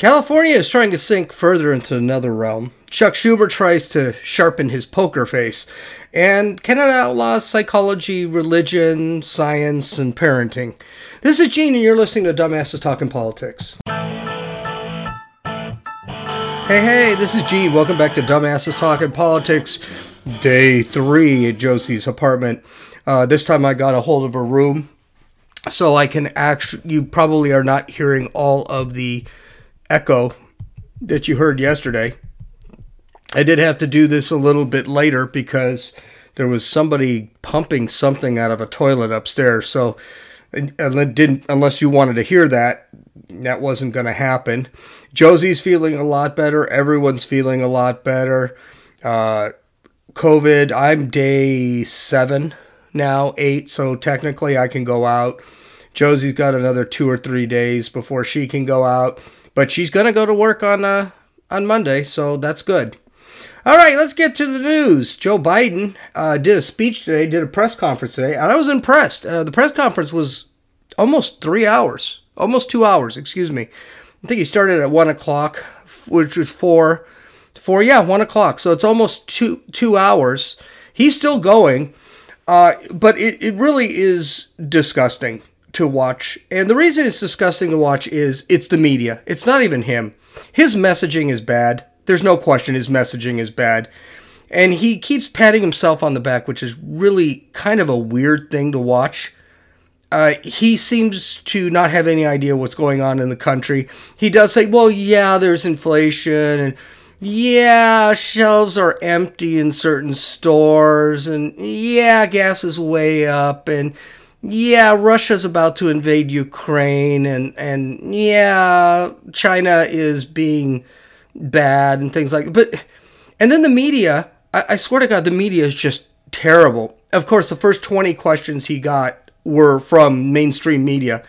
California is trying to sink further into another realm. Chuck Schumer tries to sharpen his poker face. And Canada outlaws psychology, religion, science, and parenting. This is Gene, and you're listening to Dumbasses Talking Politics. Hey, hey, this is Gene. Welcome back to Dumbasses Talking Politics, day three at Josie's apartment. Uh, this time I got a hold of a room so I can actually, you probably are not hearing all of the echo that you heard yesterday. I did have to do this a little bit later because there was somebody pumping something out of a toilet upstairs. So, didn't unless you wanted to hear that, that wasn't going to happen. Josie's feeling a lot better. Everyone's feeling a lot better. Uh, COVID, I'm day seven now, eight, so technically I can go out. Josie's got another two or three days before she can go out, but she's gonna go to work on uh, on Monday, so that's good. All right, let's get to the news. Joe Biden uh, did a speech today, did a press conference today, and I was impressed. Uh, the press conference was almost three hours, almost two hours, excuse me. I think he started at one o'clock, which was four, four, yeah, one o'clock. So it's almost two two hours. He's still going. Uh, but it, it really is disgusting to watch. And the reason it's disgusting to watch is it's the media. It's not even him. His messaging is bad. There's no question his messaging is bad. And he keeps patting himself on the back, which is really kind of a weird thing to watch. Uh, he seems to not have any idea what's going on in the country. He does say, well, yeah, there's inflation and yeah, shelves are empty in certain stores, and yeah, gas is way up, and yeah, Russia's about to invade Ukraine, and and yeah, China is being bad and things like. But and then the media, I, I swear to God, the media is just terrible. Of course, the first twenty questions he got were from mainstream media,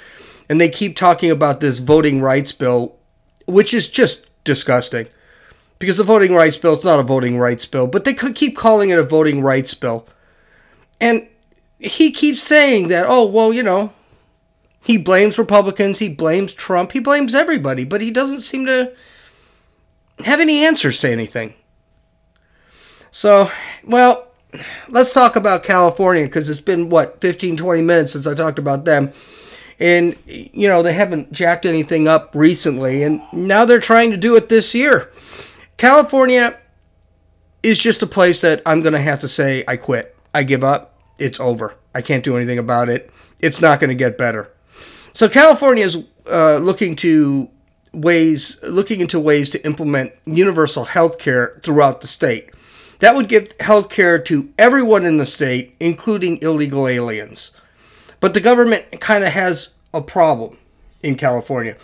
and they keep talking about this voting rights bill, which is just disgusting because the voting rights bill it's not a voting rights bill but they could keep calling it a voting rights bill and he keeps saying that oh well you know he blames republicans he blames trump he blames everybody but he doesn't seem to have any answers to anything so well let's talk about california because it's been what 15 20 minutes since i talked about them and you know they haven't jacked anything up recently and now they're trying to do it this year California is just a place that I'm going to have to say I quit. I give up. It's over. I can't do anything about it. It's not going to get better. So California is uh, looking to ways looking into ways to implement universal health care throughout the state. That would give health care to everyone in the state, including illegal aliens. But the government kind of has a problem in California.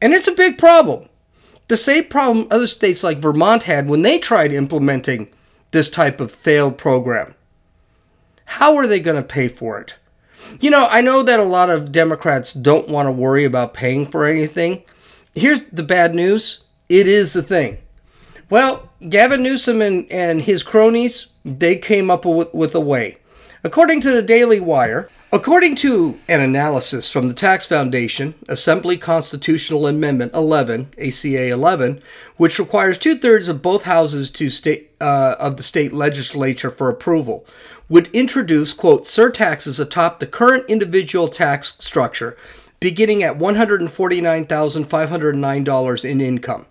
And it's a big problem. The same problem other states like Vermont had when they tried implementing this type of failed program. How are they going to pay for it? You know, I know that a lot of Democrats don't want to worry about paying for anything. Here's the bad news it is the thing. Well, Gavin Newsom and, and his cronies, they came up with, with a way. According to the Daily Wire, According to an analysis from the Tax Foundation, Assembly Constitutional Amendment 11, ACA 11, which requires two thirds of both houses to state uh, of the state legislature for approval, would introduce quote surtaxes atop the current individual tax structure, beginning at one hundred forty nine thousand five hundred nine dollars in income,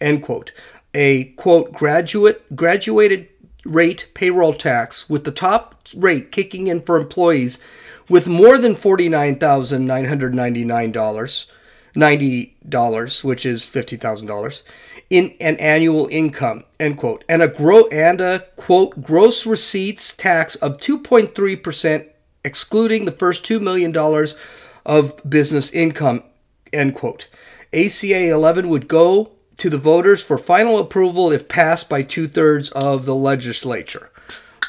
end quote. A quote graduate graduated rate payroll tax with the top rate kicking in for employees with more than $49,999, $90, which is $50,000 in an annual income, end quote, and a and a quote gross receipts tax of 2.3% excluding the first 2 million dollars of business income, end quote. ACA 11 would go to the voters for final approval if passed by two thirds of the legislature.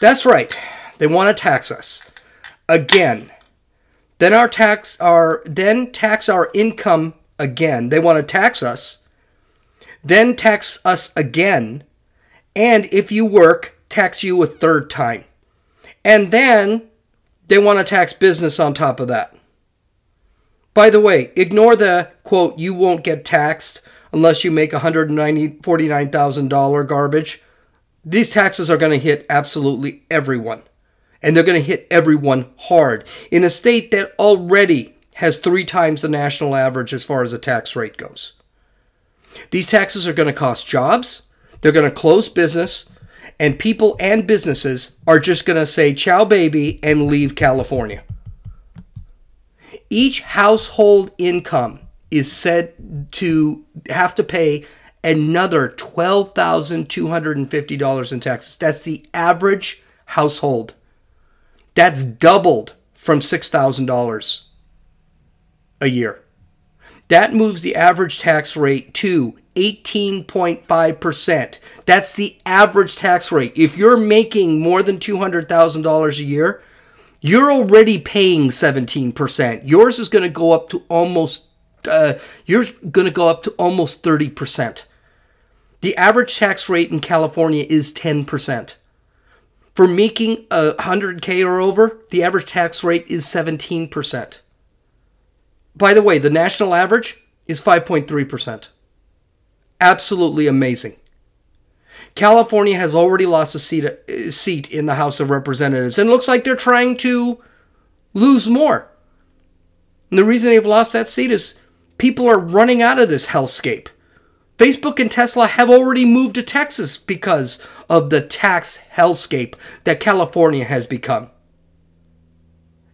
That's right. They want to tax us again. Then our tax our then tax our income again. They want to tax us. Then tax us again. And if you work, tax you a third time. And then they want to tax business on top of that. By the way, ignore the quote, you won't get taxed unless you make $149,000 garbage. These taxes are going to hit absolutely everyone. And they're going to hit everyone hard in a state that already has three times the national average as far as the tax rate goes. These taxes are going to cost jobs, they're going to close business, and people and businesses are just going to say ciao baby and leave California. Each household income is said to have to pay another $12,250 in taxes. That's the average household. That's doubled from $6,000 a year. That moves the average tax rate to 18.5%. That's the average tax rate. If you're making more than $200,000 a year, you're already paying 17%. Yours is going to go up to almost uh, you're going to go up to almost 30%. The average tax rate in California is 10%. For making a 100k or over, the average tax rate is 17%. By the way, the national average is 5.3%. Absolutely amazing. California has already lost a seat, a uh, seat in the House of Representatives and looks like they're trying to lose more. And the reason they've lost that seat is people are running out of this hellscape. Facebook and Tesla have already moved to Texas because of the tax hellscape that California has become.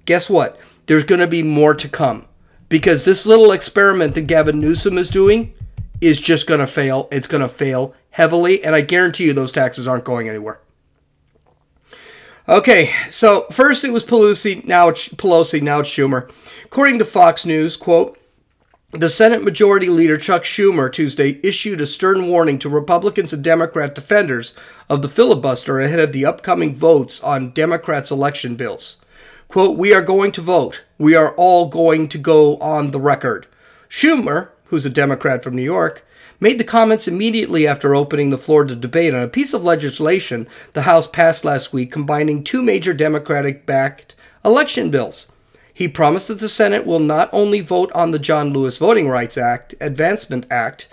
Guess what? There's going to be more to come because this little experiment that Gavin Newsom is doing is just going to fail. It's going to fail heavily, and I guarantee you those taxes aren't going anywhere. Okay, so first it was Pelosi, now it's Pelosi, now it's Schumer. According to Fox News, quote, the Senate Majority Leader Chuck Schumer Tuesday issued a stern warning to Republicans and Democrat defenders of the filibuster ahead of the upcoming votes on Democrats' election bills. Quote, We are going to vote. We are all going to go on the record. Schumer, who's a Democrat from New York, made the comments immediately after opening the floor to debate on a piece of legislation the House passed last week combining two major Democratic backed election bills. He promised that the Senate will not only vote on the John Lewis Voting Rights Act, Advancement Act,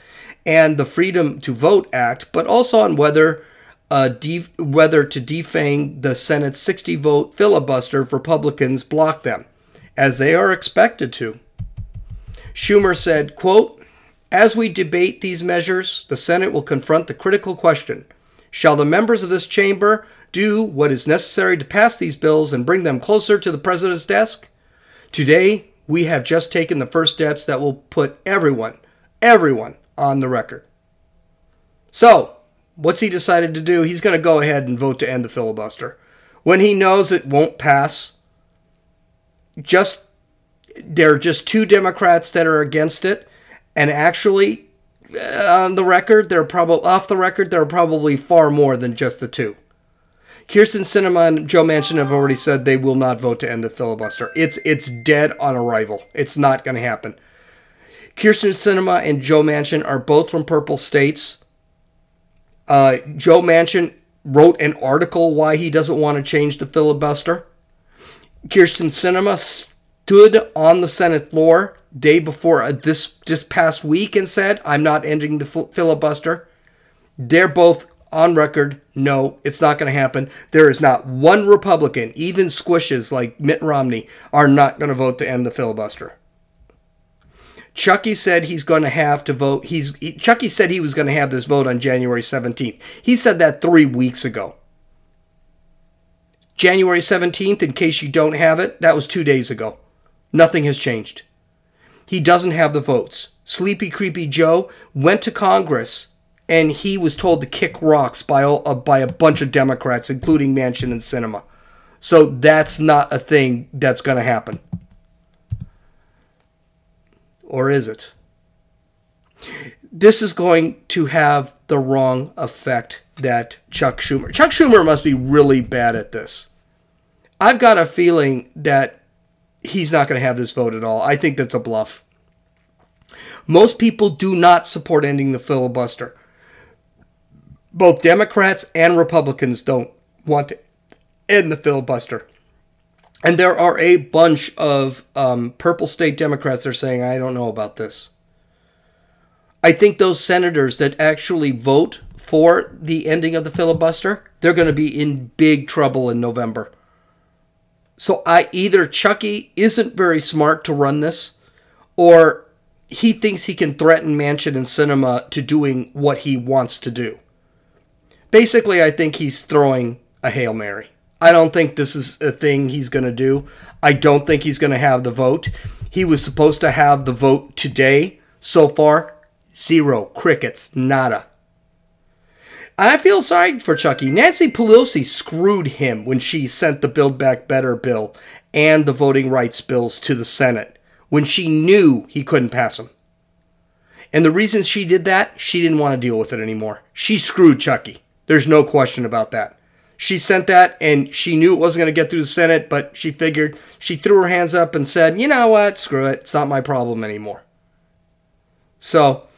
and the Freedom to Vote Act, but also on whether uh, whether to defang the Senate's 60 vote filibuster if Republicans block them, as they are expected to. Schumer said, quote, As we debate these measures, the Senate will confront the critical question Shall the members of this chamber do what is necessary to pass these bills and bring them closer to the president's desk? Today, we have just taken the first steps that will put everyone, everyone on the record. So, what's he decided to do? He's going to go ahead and vote to end the filibuster. When he knows it won't pass, just there are just two Democrats that are against it, and actually, uh, on the record, there are probably off the record there are probably far more than just the two. Kyrsten Sinema and Joe Manchin have already said they will not vote to end the filibuster. It's it's dead on arrival. It's not going to happen. Kyrsten Sinema and Joe Manchin are both from purple states. Uh, Joe Manchin wrote an article why he doesn't want to change the filibuster. Kyrsten Sinema stood on the Senate floor day before uh, this just past week and said, "I'm not ending the filibuster." They're both on record. No, it's not going to happen. There is not one Republican, even squishes like Mitt Romney, are not going to vote to end the filibuster. Chucky said he's going to have to vote. He's he, Chucky said he was going to have this vote on January 17th. He said that three weeks ago. January 17th, in case you don't have it, that was two days ago. Nothing has changed. He doesn't have the votes. Sleepy Creepy Joe went to Congress and he was told to kick rocks by all, uh, by a bunch of Democrats, including Manchin and Sinema. So that's not a thing that's going to happen. Or is it? This is going to have the wrong effect that Chuck Schumer. Chuck Schumer must be really bad at this. I've got a feeling that he's not going to have this vote at all. I think that's a bluff. Most people do not support ending the filibuster. Both Democrats and Republicans don't want to end the filibuster. And there are a bunch of um, purple state Democrats that are saying, I don't know about this. I think those senators that actually vote for the ending of the filibuster, they're going to be in big trouble in November. So I either Chucky isn't very smart to run this, or he thinks he can threaten Manchin and Sinema to doing what he wants to do. Basically, I think he's throwing a Hail Mary. I don't think this is a thing he's going to do. I don't think he's going to have the vote. He was supposed to have the vote today. So far, zero, crickets, nada. I feel sorry for Chucky. Nancy Pelosi screwed him when she sent the Build Back Better bill and the voting rights bills to the Senate when she knew he couldn't pass them. And the reason she did that, she didn't want to deal with it anymore. She screwed Chucky. There's no question about that. She sent that and she knew it wasn't going to get through the Senate, but she figured she threw her hands up and said, you know what, screw it. It's not my problem anymore. So,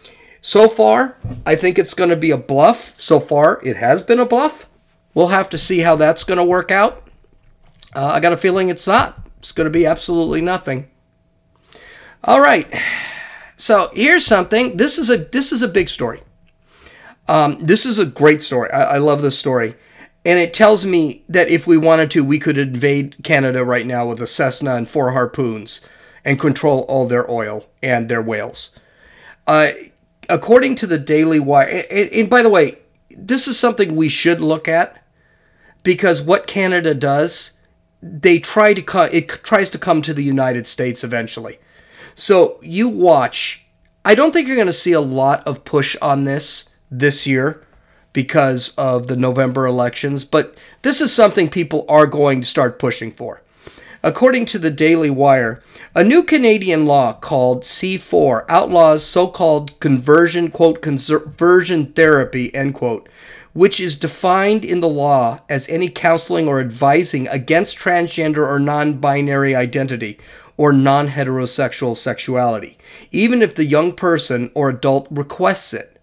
so far, I think it's going to be a bluff. So far, it has been a bluff. We'll have to see how that's going to work out. Uh, I got a feeling it's not. It's going to be absolutely nothing. All right. So here's something. This is a this is a big story. Um, this is a great story. I, I love this story. And it tells me that if we wanted to, we could invade Canada right now with a Cessna and four harpoons and control all their oil and their whales. Uh, according to the Daily Wire, and, and by the way, this is something we should look at because what Canada does, they try to co- it tries to come to the United States eventually. So you watch. I don't think you're going to see a lot of push on this this year because of the November elections, but this is something people are going to start pushing for. According to the Daily Wire, a new Canadian law called C4 outlaws so-called conversion quote conversion therapy end quote, which is defined in the law as any counseling or advising against transgender or non-binary identity or non-heterosexual sexuality, even if the young person or adult requests it.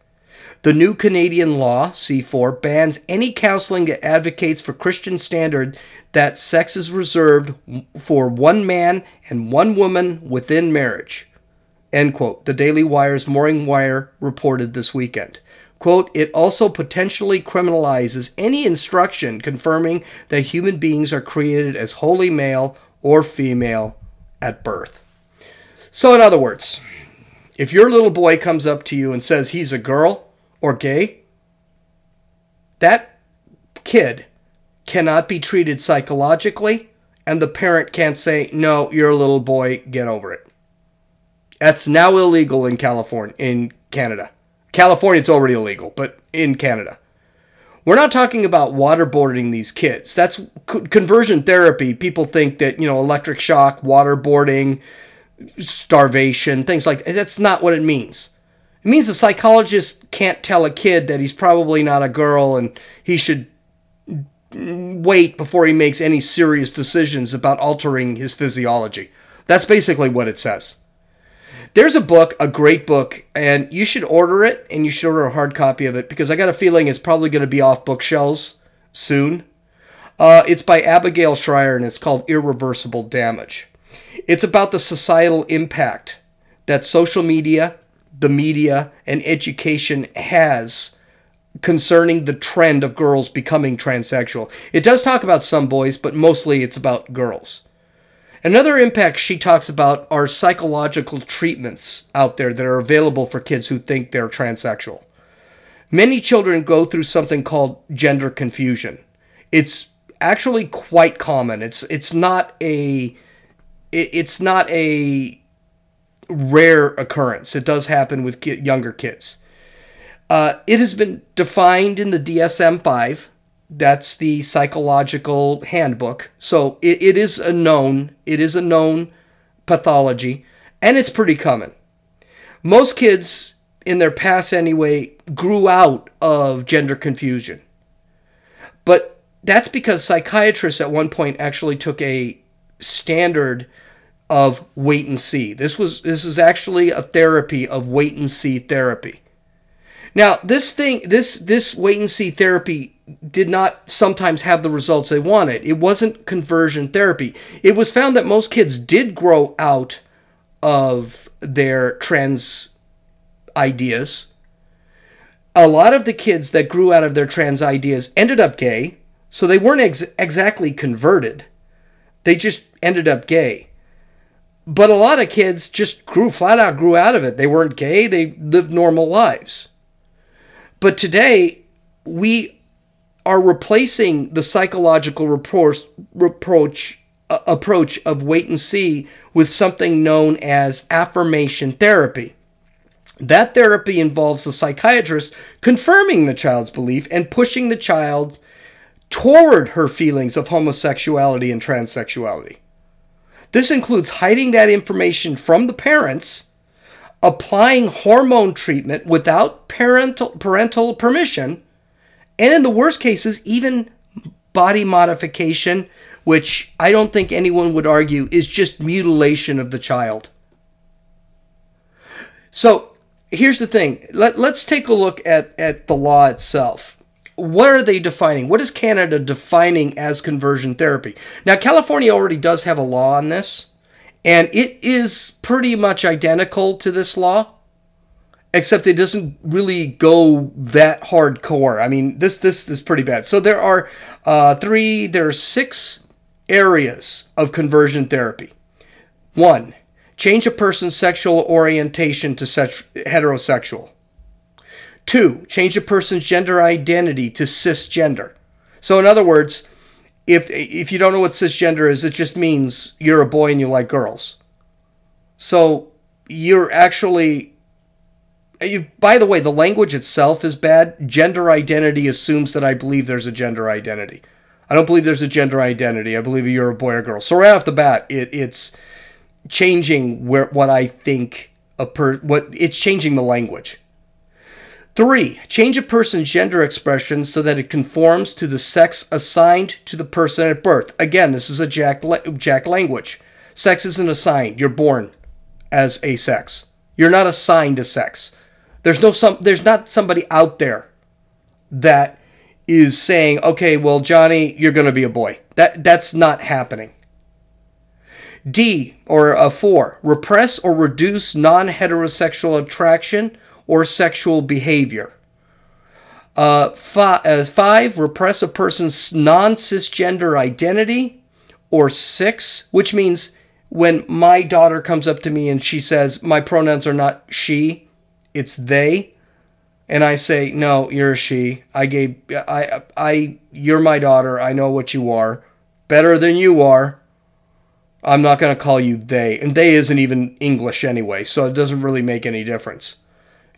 The new Canadian law, C4, bans any counseling that advocates for Christian standard that sex is reserved for one man and one woman within marriage. End quote. The Daily Wire's Morning Wire reported this weekend. Quote, it also potentially criminalizes any instruction confirming that human beings are created as wholly male or female at birth. So, in other words, if your little boy comes up to you and says he's a girl, or gay, that kid cannot be treated psychologically, and the parent can't say, No, you're a little boy, get over it. That's now illegal in California, in Canada. California, it's already illegal, but in Canada. We're not talking about waterboarding these kids. That's conversion therapy. People think that, you know, electric shock, waterboarding, starvation, things like that. That's not what it means. It means a psychologist can't tell a kid that he's probably not a girl and he should wait before he makes any serious decisions about altering his physiology. That's basically what it says. There's a book, a great book, and you should order it and you should order a hard copy of it because I got a feeling it's probably going to be off bookshelves soon. Uh, it's by Abigail Shrier and it's called Irreversible Damage. It's about the societal impact that social media the media and education has concerning the trend of girls becoming transsexual. It does talk about some boys, but mostly it's about girls. Another impact she talks about are psychological treatments out there that are available for kids who think they're transsexual. Many children go through something called gender confusion. It's actually quite common. It's it's not a it's not a rare occurrence. It does happen with younger kids. Uh, it has been defined in the DSM 5. That's the psychological handbook. So it, it is a known, it is a known pathology, and it's pretty common. Most kids in their past anyway grew out of gender confusion. But that's because psychiatrists at one point actually took a standard of wait and see. This was this is actually a therapy of wait and see therapy. Now, this thing this this wait and see therapy did not sometimes have the results they wanted. It wasn't conversion therapy. It was found that most kids did grow out of their trans ideas. A lot of the kids that grew out of their trans ideas ended up gay, so they weren't ex- exactly converted. They just ended up gay. But a lot of kids just grew flat out grew out of it. They weren't gay, they lived normal lives. But today, we are replacing the psychological reproach, reproach uh, approach of wait and see with something known as affirmation therapy. That therapy involves the psychiatrist confirming the child's belief and pushing the child toward her feelings of homosexuality and transsexuality. This includes hiding that information from the parents, applying hormone treatment without parental, parental permission, and in the worst cases, even body modification, which I don't think anyone would argue is just mutilation of the child. So here's the thing Let, let's take a look at, at the law itself what are they defining? What is Canada defining as conversion therapy? Now, California already does have a law on this, and it is pretty much identical to this law, except it doesn't really go that hardcore. I mean, this this is pretty bad. So there are uh, three, there are six areas of conversion therapy. One, change a person's sexual orientation to heterosexual. Two, change a person's gender identity to cisgender. So, in other words, if if you don't know what cisgender is, it just means you're a boy and you like girls. So you're actually. You, by the way, the language itself is bad. Gender identity assumes that I believe there's a gender identity. I don't believe there's a gender identity. I believe you're a boy or girl. So right off the bat, it, it's changing where what I think a per what it's changing the language. Three, change a person's gender expression so that it conforms to the sex assigned to the person at birth. Again, this is a jack, jack language. Sex isn't assigned. You're born as a sex. You're not assigned a sex. There's no some there's not somebody out there that is saying, "Okay, well, Johnny, you're going to be a boy." That that's not happening. D or a 4, repress or reduce non-heterosexual attraction or sexual behavior. Uh, five, uh, five, repress a person's non cisgender identity. Or six, which means when my daughter comes up to me and she says, My pronouns are not she, it's they. And I say, No, you're a she. I gave, I, I, you're my daughter. I know what you are. Better than you are. I'm not going to call you they. And they isn't even English anyway, so it doesn't really make any difference.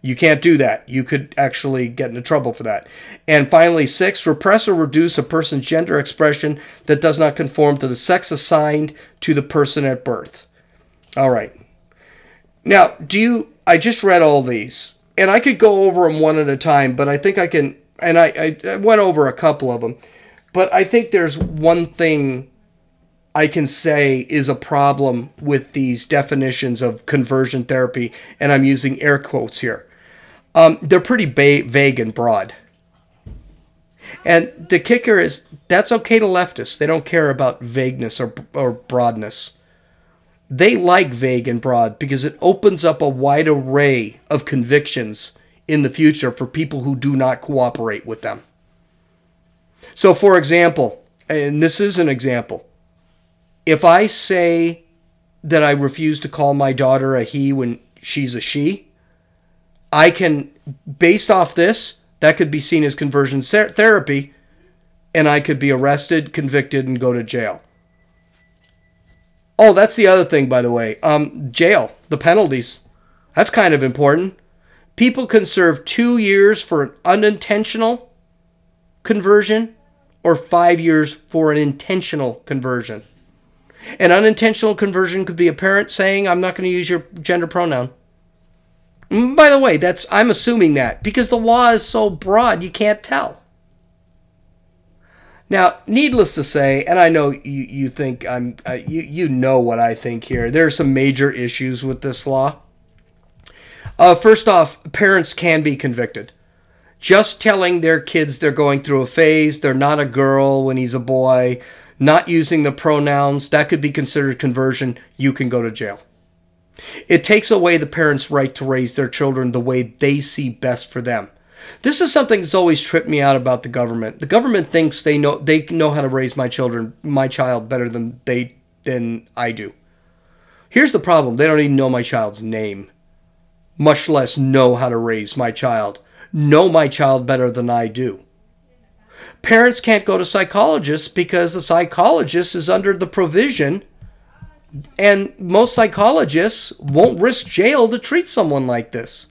You can't do that. You could actually get into trouble for that. And finally, six, repress or reduce a person's gender expression that does not conform to the sex assigned to the person at birth. All right. Now, do you, I just read all these, and I could go over them one at a time, but I think I can, and I, I went over a couple of them, but I think there's one thing I can say is a problem with these definitions of conversion therapy, and I'm using air quotes here. Um, they're pretty ba- vague and broad. And the kicker is that's okay to leftists. They don't care about vagueness or, or broadness. They like vague and broad because it opens up a wide array of convictions in the future for people who do not cooperate with them. So, for example, and this is an example, if I say that I refuse to call my daughter a he when she's a she, I can, based off this, that could be seen as conversion therapy, and I could be arrested, convicted, and go to jail. Oh, that's the other thing, by the way. Um, jail, the penalties. That's kind of important. People can serve two years for an unintentional conversion or five years for an intentional conversion. An unintentional conversion could be a parent saying, I'm not going to use your gender pronoun. Mm, by the way, that's I'm assuming that because the law is so broad you can't tell. Now, needless to say, and I know you, you think I'm uh, you you know what I think here. There are some major issues with this law. Uh, first off, parents can be convicted. Just telling their kids they're going through a phase, they're not a girl when he's a boy, not using the pronouns, that could be considered conversion. You can go to jail. It takes away the parents' right to raise their children the way they see best for them. This is something that's always tripped me out about the government. The government thinks they know they know how to raise my children, my child better than they than I do. Here's the problem. They don't even know my child's name, much less know how to raise my child. Know my child better than I do. Parents can't go to psychologists because the psychologist is under the provision and most psychologists won't risk jail to treat someone like this.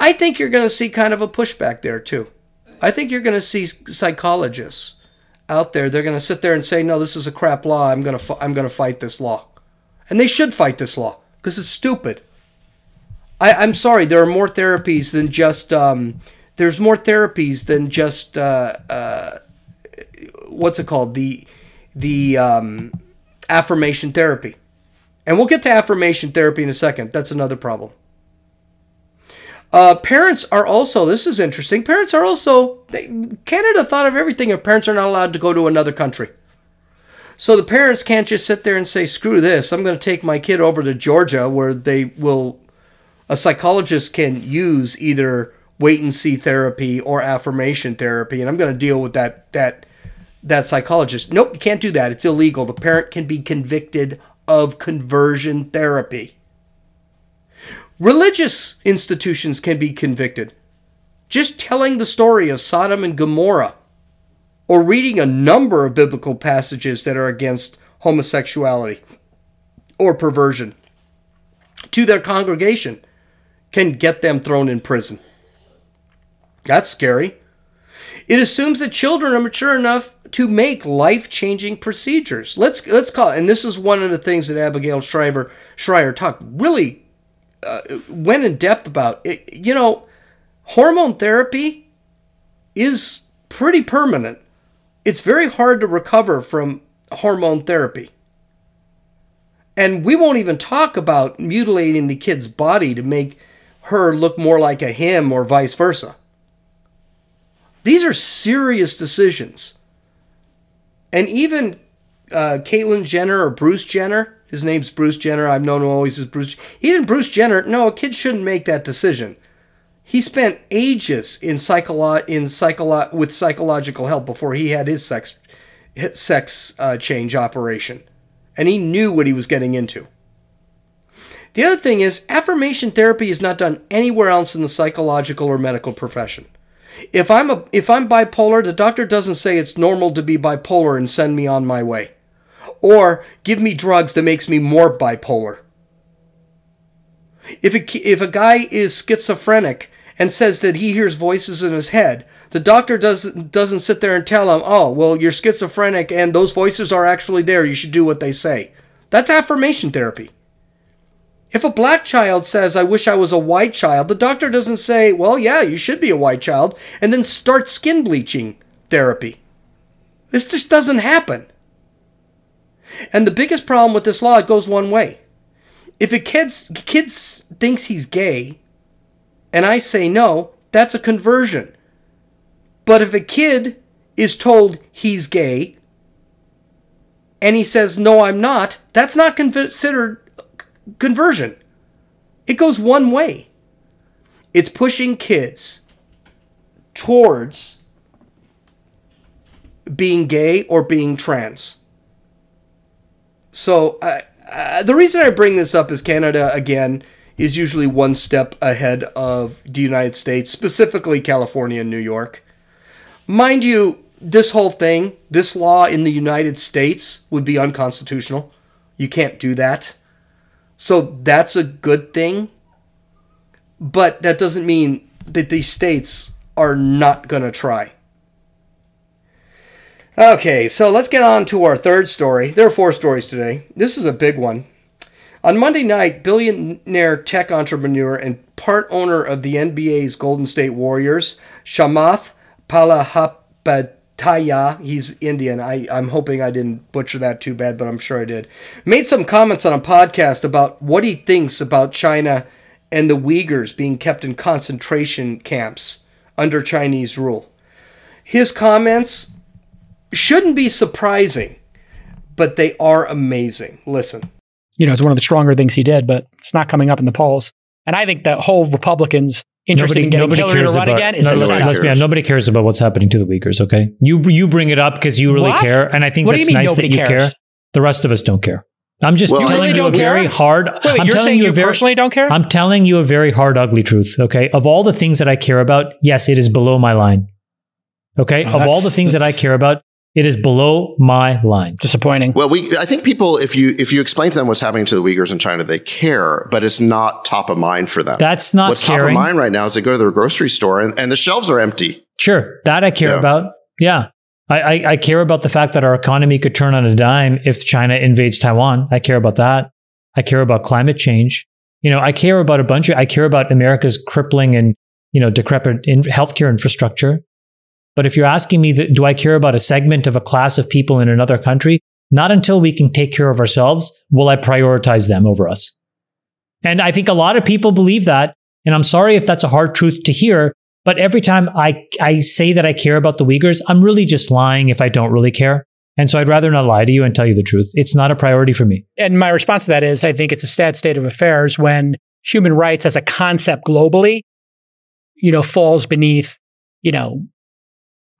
I think you're going to see kind of a pushback there too. I think you're going to see psychologists out there. They're going to sit there and say, "No, this is a crap law. I'm going to I'm going to fight this law," and they should fight this law because it's stupid. I, I'm sorry. There are more therapies than just um, there's more therapies than just uh, uh, what's it called the the um, affirmation therapy. And we'll get to affirmation therapy in a second. That's another problem. Uh, parents are also, this is interesting, parents are also, they, Canada thought of everything if parents are not allowed to go to another country. So the parents can't just sit there and say, screw this, I'm going to take my kid over to Georgia where they will, a psychologist can use either wait and see therapy or affirmation therapy, and I'm going to deal with that, that, that psychologist. Nope, you can't do that. It's illegal. The parent can be convicted of conversion therapy. Religious institutions can be convicted. Just telling the story of Sodom and Gomorrah or reading a number of biblical passages that are against homosexuality or perversion to their congregation can get them thrown in prison. That's scary. It assumes that children are mature enough to make life-changing procedures. Let's let's call it, and this is one of the things that Abigail Shrier talked really uh, went in depth about. It, you know, hormone therapy is pretty permanent. It's very hard to recover from hormone therapy. And we won't even talk about mutilating the kid's body to make her look more like a him or vice versa. These are serious decisions. And even uh, Caitlyn Jenner or Bruce Jenner, his name's Bruce Jenner. I've known him always as Bruce. Even Bruce Jenner, no, a kid shouldn't make that decision. He spent ages in psycholo- in psycholo- with psychological help before he had his sex sex uh, change operation, and he knew what he was getting into. The other thing is, affirmation therapy is not done anywhere else in the psychological or medical profession. If I'm a if I'm bipolar, the doctor doesn't say it's normal to be bipolar and send me on my way. Or give me drugs that makes me more bipolar. If a, if a guy is schizophrenic and says that he hears voices in his head, the doctor doesn't doesn't sit there and tell him, "Oh, well, you're schizophrenic and those voices are actually there. You should do what they say." That's affirmation therapy. If a black child says, I wish I was a white child, the doctor doesn't say, well, yeah, you should be a white child, and then start skin bleaching therapy. This just doesn't happen. And the biggest problem with this law, it goes one way. If a kid, kid thinks he's gay, and I say no, that's a conversion. But if a kid is told he's gay, and he says, no, I'm not, that's not considered conversion. It goes one way. It's pushing kids towards being gay or being trans. So, uh, uh, the reason I bring this up is Canada, again, is usually one step ahead of the United States, specifically California and New York. Mind you, this whole thing, this law in the United States would be unconstitutional. You can't do that. So that's a good thing. But that doesn't mean that these states are not going to try. Okay, so let's get on to our third story. There are four stories today. This is a big one. On Monday night, billionaire tech entrepreneur and part owner of the NBA's Golden State Warriors, Chamath Palihapitiya Taya, he's Indian. I, I'm hoping I didn't butcher that too bad, but I'm sure I did. Made some comments on a podcast about what he thinks about China and the Uyghurs being kept in concentration camps under Chinese rule. His comments shouldn't be surprising, but they are amazing. Listen. you know, it's one of the stronger things he did, but it's not coming up in the polls. And I think that whole Republicans interested Nobody, in getting nobody Hillary cares to run about. again is no, a let's, be honest, nobody cares about what's happening to the Uyghurs. Okay, you you bring it up because you really What? care, and I think What do you that's mean nice nobody that you cares? care. The rest of us don't care. I'm just Well, I- telling Really you a don't very care? hard. Wait, wait, I'm you're telling saying you you a very. personally don't care? I'm telling you a very hard, ugly truth. Okay, of all the things that I care about, yes, it is below my line. Okay, Oh, of all the things that I care about, it is below my line. Disappointing. Well, we I think people if you if you explain to them what's happening to the Uyghurs in China, they care, but it's not top of mind for them. That's not what's top of mind right now is they go to their grocery store and, and the shelves are empty. Sure, that I care Yeah. about. Yeah. I, I, I care about the fact that our economy could turn on a dime if China invades Taiwan. I care about that. I care about climate change. You know, I care about a bunch of, I care about America's crippling and, you know, decrepit in healthcare infrastructure. But if you're asking me, that, do I care about a segment of a class of people in another country? Not until we can take care of ourselves will I prioritize them over us. And I think a lot of people believe that. And I'm sorry if that's a hard truth to hear, but every time I, I say that I care about the Uyghurs, I'm really just lying if I don't really care. And so I'd rather not lie to you and tell you the truth. It's not a priority for me. and my response to that is I think it's a sad state of affairs when human rights as a concept globally, you know, falls beneath, you know,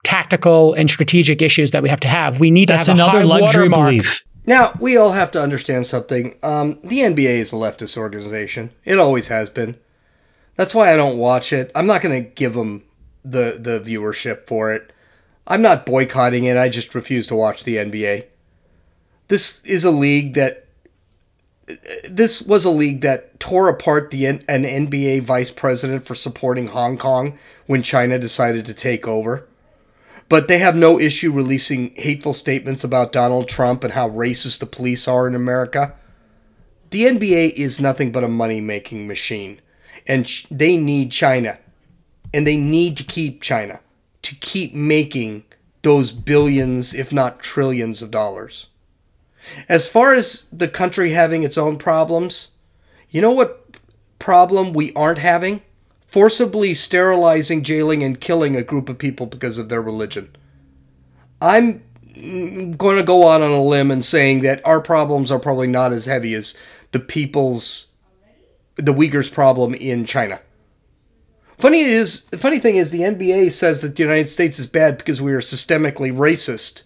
tactical and strategic issues that we have to have. We need That's to have a another high luxury watermark. belief. Now, we all have to understand something. Um, the NBA is a leftist organization. It always has been. That's why I don't watch it. I'm not going to give them the, the viewership for it. I'm not boycotting it. I just refuse to watch the NBA. This is a league that. This was a league that tore apart the an NBA vice president for supporting Hong Kong when China decided to take over but they have no issue releasing hateful statements about Donald Trump and how racist the police are in America. The NBA is nothing but a money making machine, and they need China, and they need to keep China to keep making those billions, if not trillions, of dollars. As far as the country having its own problems, you know what problem we aren't having? Forcibly sterilizing, jailing, and killing a group of people because of their religion. I'm going to go out on a limb and saying that our problems are probably not as heavy as the people's, the Uyghurs' problem in China. Funny is the funny thing is the NBA says that the United States is bad because we are systemically racist.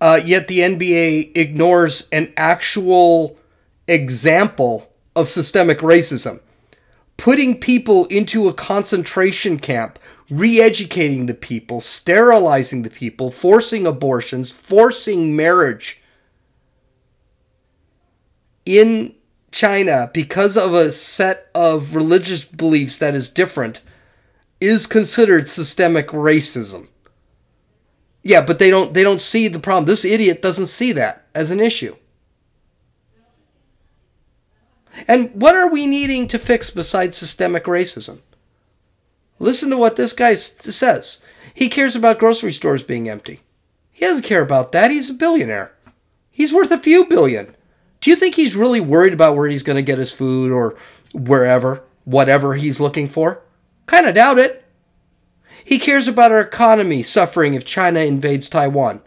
Uh, yet the NBA ignores an actual example of systemic racism putting people into a concentration camp, re educating the people, sterilizing the people, forcing abortions, forcing marriage in China because of a set of religious beliefs that is different is considered systemic racism. Yeah, but they don't they don't see the problem. This idiot doesn't see that as an issue. And what are we needing to fix besides systemic racism? Listen to what this guy says. He cares about grocery stores being empty. He doesn't care about that. He's a billionaire. He's worth a few billion. Do you think he's really worried about where he's going to get his food or wherever, whatever he's looking for? Kind of doubt it. He cares about our economy suffering if China invades Taiwan.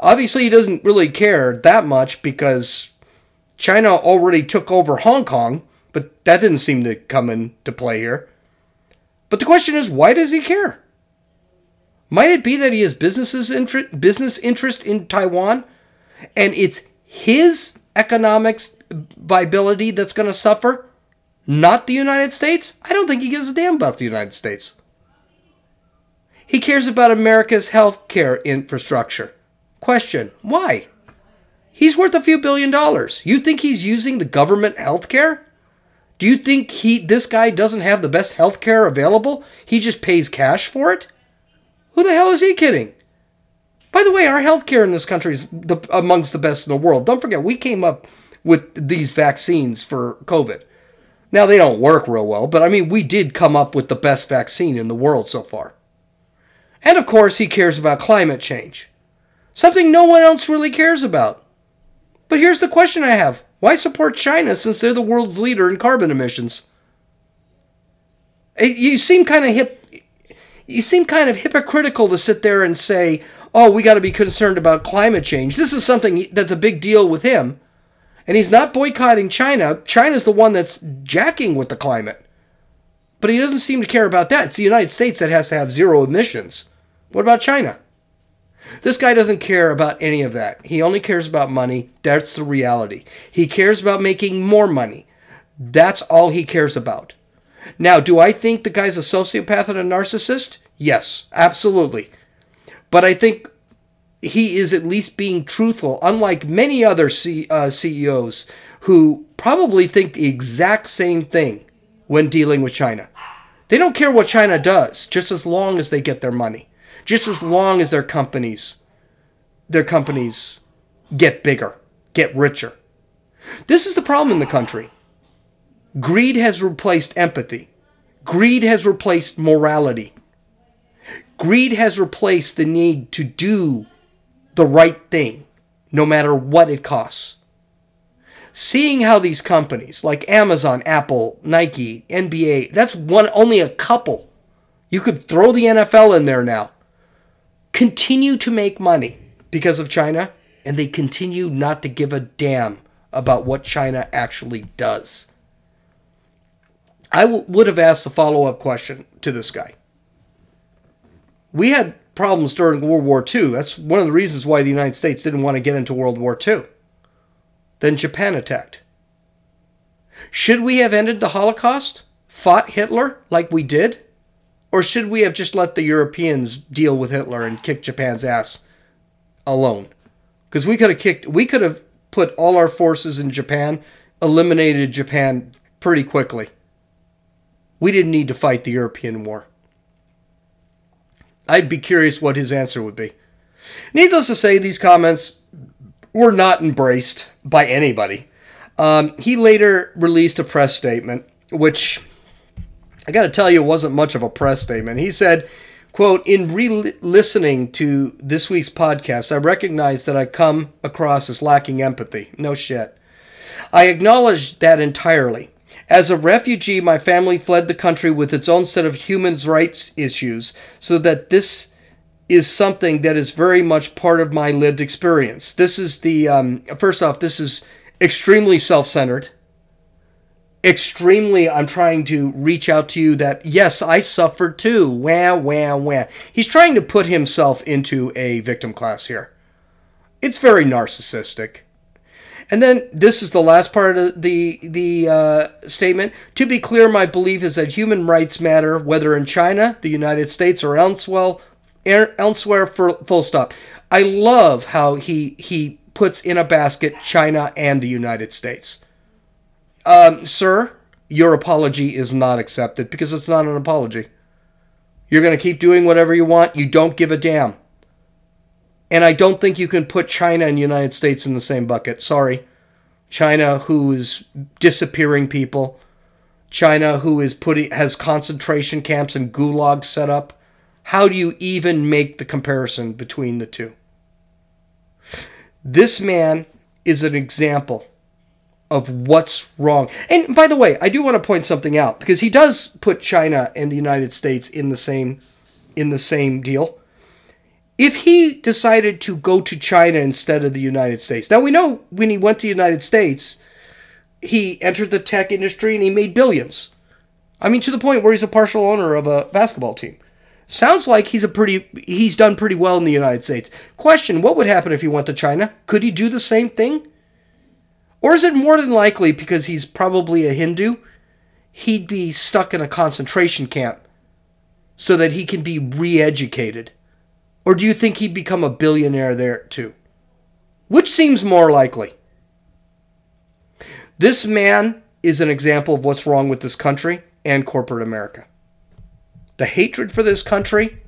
Obviously, he doesn't really care that much because China already took over Hong Kong, but that didn't seem to come into play here. But the question is, why does he care? Might it be that he has businesses business interest in Taiwan, and it's his economics viability that's going to suffer, not the United States? I don't think he gives a damn about the United States. He cares about America's healthcare infrastructure. Question: Why? He's worth a few billion dollars. You think he's using the government healthcare? Do you think he this guy doesn't have the best healthcare available? He just pays cash for it? Who the hell is he kidding? By the way, our healthcare in this country is the, amongst the best in the world. Don't forget, we came up with these vaccines for COVID. Now they don't work real well, but I mean, we did come up with the best vaccine in the world so far. And of course, he cares about climate change, something no one else really cares about. But here's the question I have why support China since they're the world's leader in carbon emissions? Eh, You seem kind of hip. You seem kind of hypocritical to sit there and say, "Oh, we got to be concerned about climate change. This is something that's a big deal with him." And he's not boycotting China. China's the one that's jacking with the climate. But he doesn't seem to care about that. It's the United States that has to have zero emissions. What about China? This guy doesn't care about any of that. He only cares about money. That's the reality. He cares about making more money. That's all he cares about. Now, do I think the guy's a sociopath and a narcissist? Yes, absolutely. But I think he is at least being truthful, unlike many other C- uh, CEOs who probably think the exact same thing when dealing with China. They don't care what China does, just as long as they get their money, just as long as their companies, their companies get bigger, get richer. This is the problem in the country. Greed has replaced empathy. Greed has replaced morality. Greed has replaced the need to do the right thing, no matter what it costs. Seeing how these companies like Amazon, Apple, Nike, NBA, that's one only a couple. You could throw the NFL in there now. Continue to make money because of China, and they continue not to give a damn about what China actually does. I w- would have asked a follow up question to this guy. We had problems during World War II. That's one of the reasons why the United States didn't want to get into World War II. Then Japan attacked. Should we have ended the Holocaust? Fought Hitler like we did? Or should we have just let the Europeans deal with Hitler and kick Japan's ass alone? Because we could have kicked, we could have put all our forces in Japan, eliminated Japan pretty quickly. We didn't need to fight the European war. I'd be curious what his answer would be. Needless to say, these comments were not embraced by anybody. Um, he later released a press statement, which I got to tell you it wasn't much of a press statement. He said, quote, in re-listening to this week's podcast, I recognize that I come across as lacking empathy. No shit. I acknowledge that entirely. As a refugee, my family fled the country with its own set of human rights issues, so that this is something that is very much part of my lived experience. This is the, um, first off, this is extremely self centered. Extremely, I'm trying to reach out to you that, yes, I suffered too. Wah, wah, wah. He's trying to put himself into a victim class here. It's very narcissistic. And then this is the last part of the the uh, statement. To be clear, my belief is that human rights matter, whether in China, the United States, or elsewhere. Elsewhere, for full stop. I love how he he puts in a basket China and the United States. Um, sir, your apology is not accepted because it's not an apology. You're going to keep doing whatever you want. You don't give a damn. And I don't think you can put China and United States in the same bucket. Sorry. China who is disappearing people. China who is putting has concentration camps and gulags set up. How do you even make the comparison between the two? This man is an example of what's wrong. And by the way, I do want to point something out because he does put China and the United States in the same in the same deal if he decided to go to China instead of the United States, now we know when he went to the United States, he entered the tech industry and he made billions. I mean, to the point where he's a partial owner of a basketball team. Sounds like he's a pretty he's done pretty well in the United States. Question, what would happen if he went to China? Could he do the same thing? Or is it more than likely because he's probably a Hindu, he'd be stuck in a concentration camp so that he can be re-educated? Or do you think he'd become a billionaire there too? Which seems more likely? This man is an example of what's wrong with this country and corporate America. The hatred for this country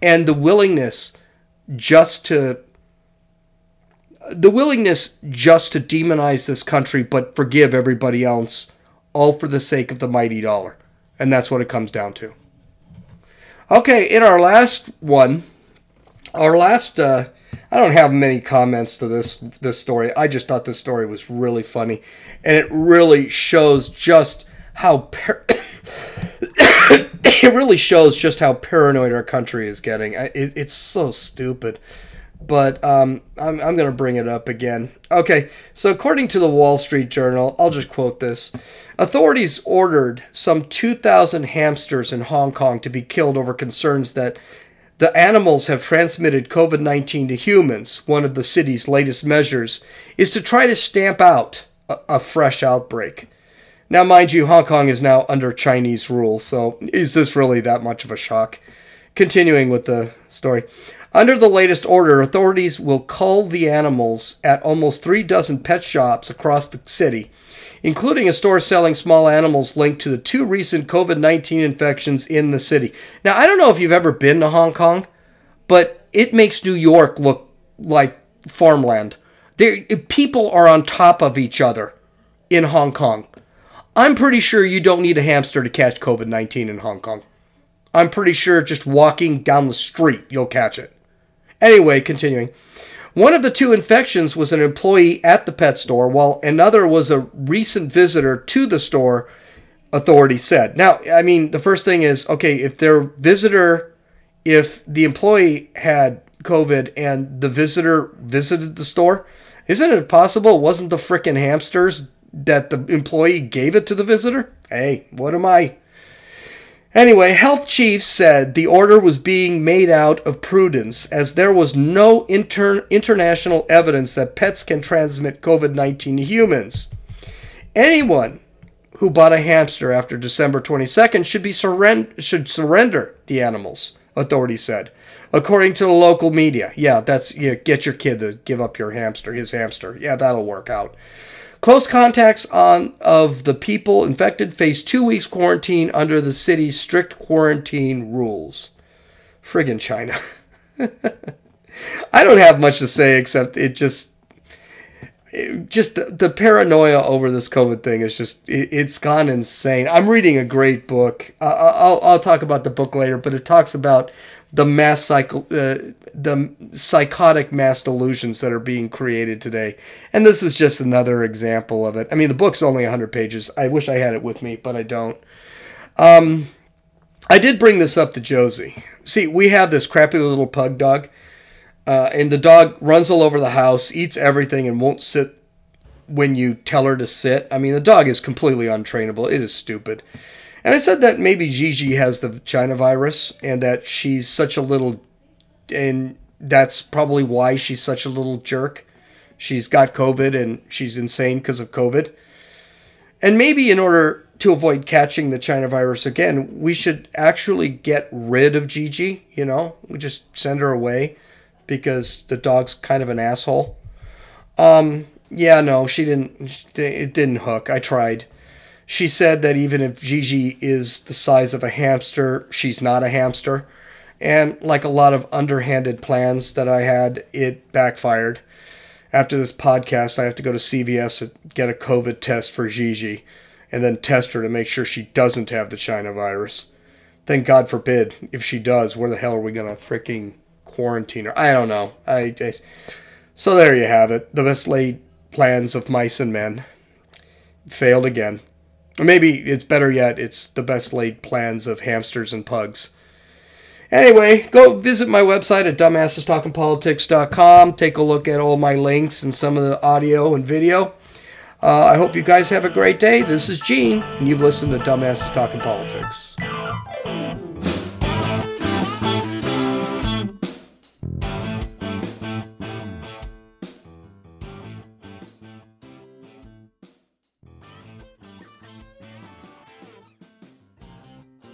and the willingness just to the willingness just to demonize this country but forgive everybody else all for the sake of the mighty dollar. And that's what it comes down to. Okay, in our last one, our last, uh, I don't have many comments to this this story. I just thought this story was really funny, and it really shows just how par- it really shows just how paranoid our country is getting. It, it's so stupid. But um, I'm, I'm going to bring it up again. Okay, so according to the Wall Street Journal, I'll just quote this Authorities ordered some 2,000 hamsters in Hong Kong to be killed over concerns that the animals have transmitted COVID 19 to humans. One of the city's latest measures is to try to stamp out a, a fresh outbreak. Now, mind you, Hong Kong is now under Chinese rule, so is this really that much of a shock? Continuing with the story. Under the latest order, authorities will cull the animals at almost three dozen pet shops across the city, including a store selling small animals linked to the two recent COVID 19 infections in the city. Now, I don't know if you've ever been to Hong Kong, but it makes New York look like farmland. There, people are on top of each other in Hong Kong. I'm pretty sure you don't need a hamster to catch COVID 19 in Hong Kong. I'm pretty sure just walking down the street, you'll catch it. Anyway, continuing. One of the two infections was an employee at the pet store, while another was a recent visitor to the store, authorities said. Now, I mean, the first thing is okay, if their visitor, if the employee had COVID and the visitor visited the store, isn't it possible it wasn't the frickin' hamsters that the employee gave it to the visitor? Hey, what am I? Anyway, health chiefs said the order was being made out of prudence as there was no inter- international evidence that pets can transmit COVID 19 to humans. Anyone who bought a hamster after December 22nd should be surrend- should surrender the animals, authorities said. According to the local media. Yeah, that's yeah, get your kid to give up your hamster, his hamster. Yeah, that'll work out. Close contacts on of the people infected face two weeks quarantine under the city's strict quarantine rules. Friggin' China. I don't have much to say except it just, it just the, the, paranoia over this COVID thing is just it, has gone insane. I'm reading a great book. Uh, I'll I'll talk about the book later, but it talks about the mass cycle, uh, the psychotic mass delusions that are being created today. And this is just another example of it. I mean, the book's only 100 pages. I wish I had it with me, but I don't. Um, I did bring this up to Josie. See, we have this crappy little pug dog, uh, and the dog runs all over the house, eats everything, and won't sit when you tell her to sit. I mean, the dog is completely untrainable. It is stupid. And I said that maybe Gigi has the China virus and that she's such a little, and that's probably why she's such a little jerk. She's got COVID and she's insane because of COVID. And maybe in order to avoid catching the China virus again, we should actually get rid of Gigi, you know? We just send her away because the dog's kind of an asshole. Um, yeah, no, she didn't, it didn't hook. I tried. She said that even if Gigi is the size of a hamster, she's not a hamster. And like a lot of underhanded plans that I had, it backfired. After this podcast, I have to go to CVS and get a COVID test for Gigi and then test her to make sure she doesn't have the China virus. Thank God forbid if she does, where the hell are we going to freaking quarantine her? I don't know. I, I, so there you have it. The best laid plans of mice and men failed again. Or maybe it's better yet, it's the best laid plans of hamsters and pugs. Anyway, go visit my website at dumbassestalkingpolitics.com. Take a look at all my links and some of the audio and video. Uh, I hope you guys have a great day. This is Gene, and you've listened to Dumbasses Talking Politics.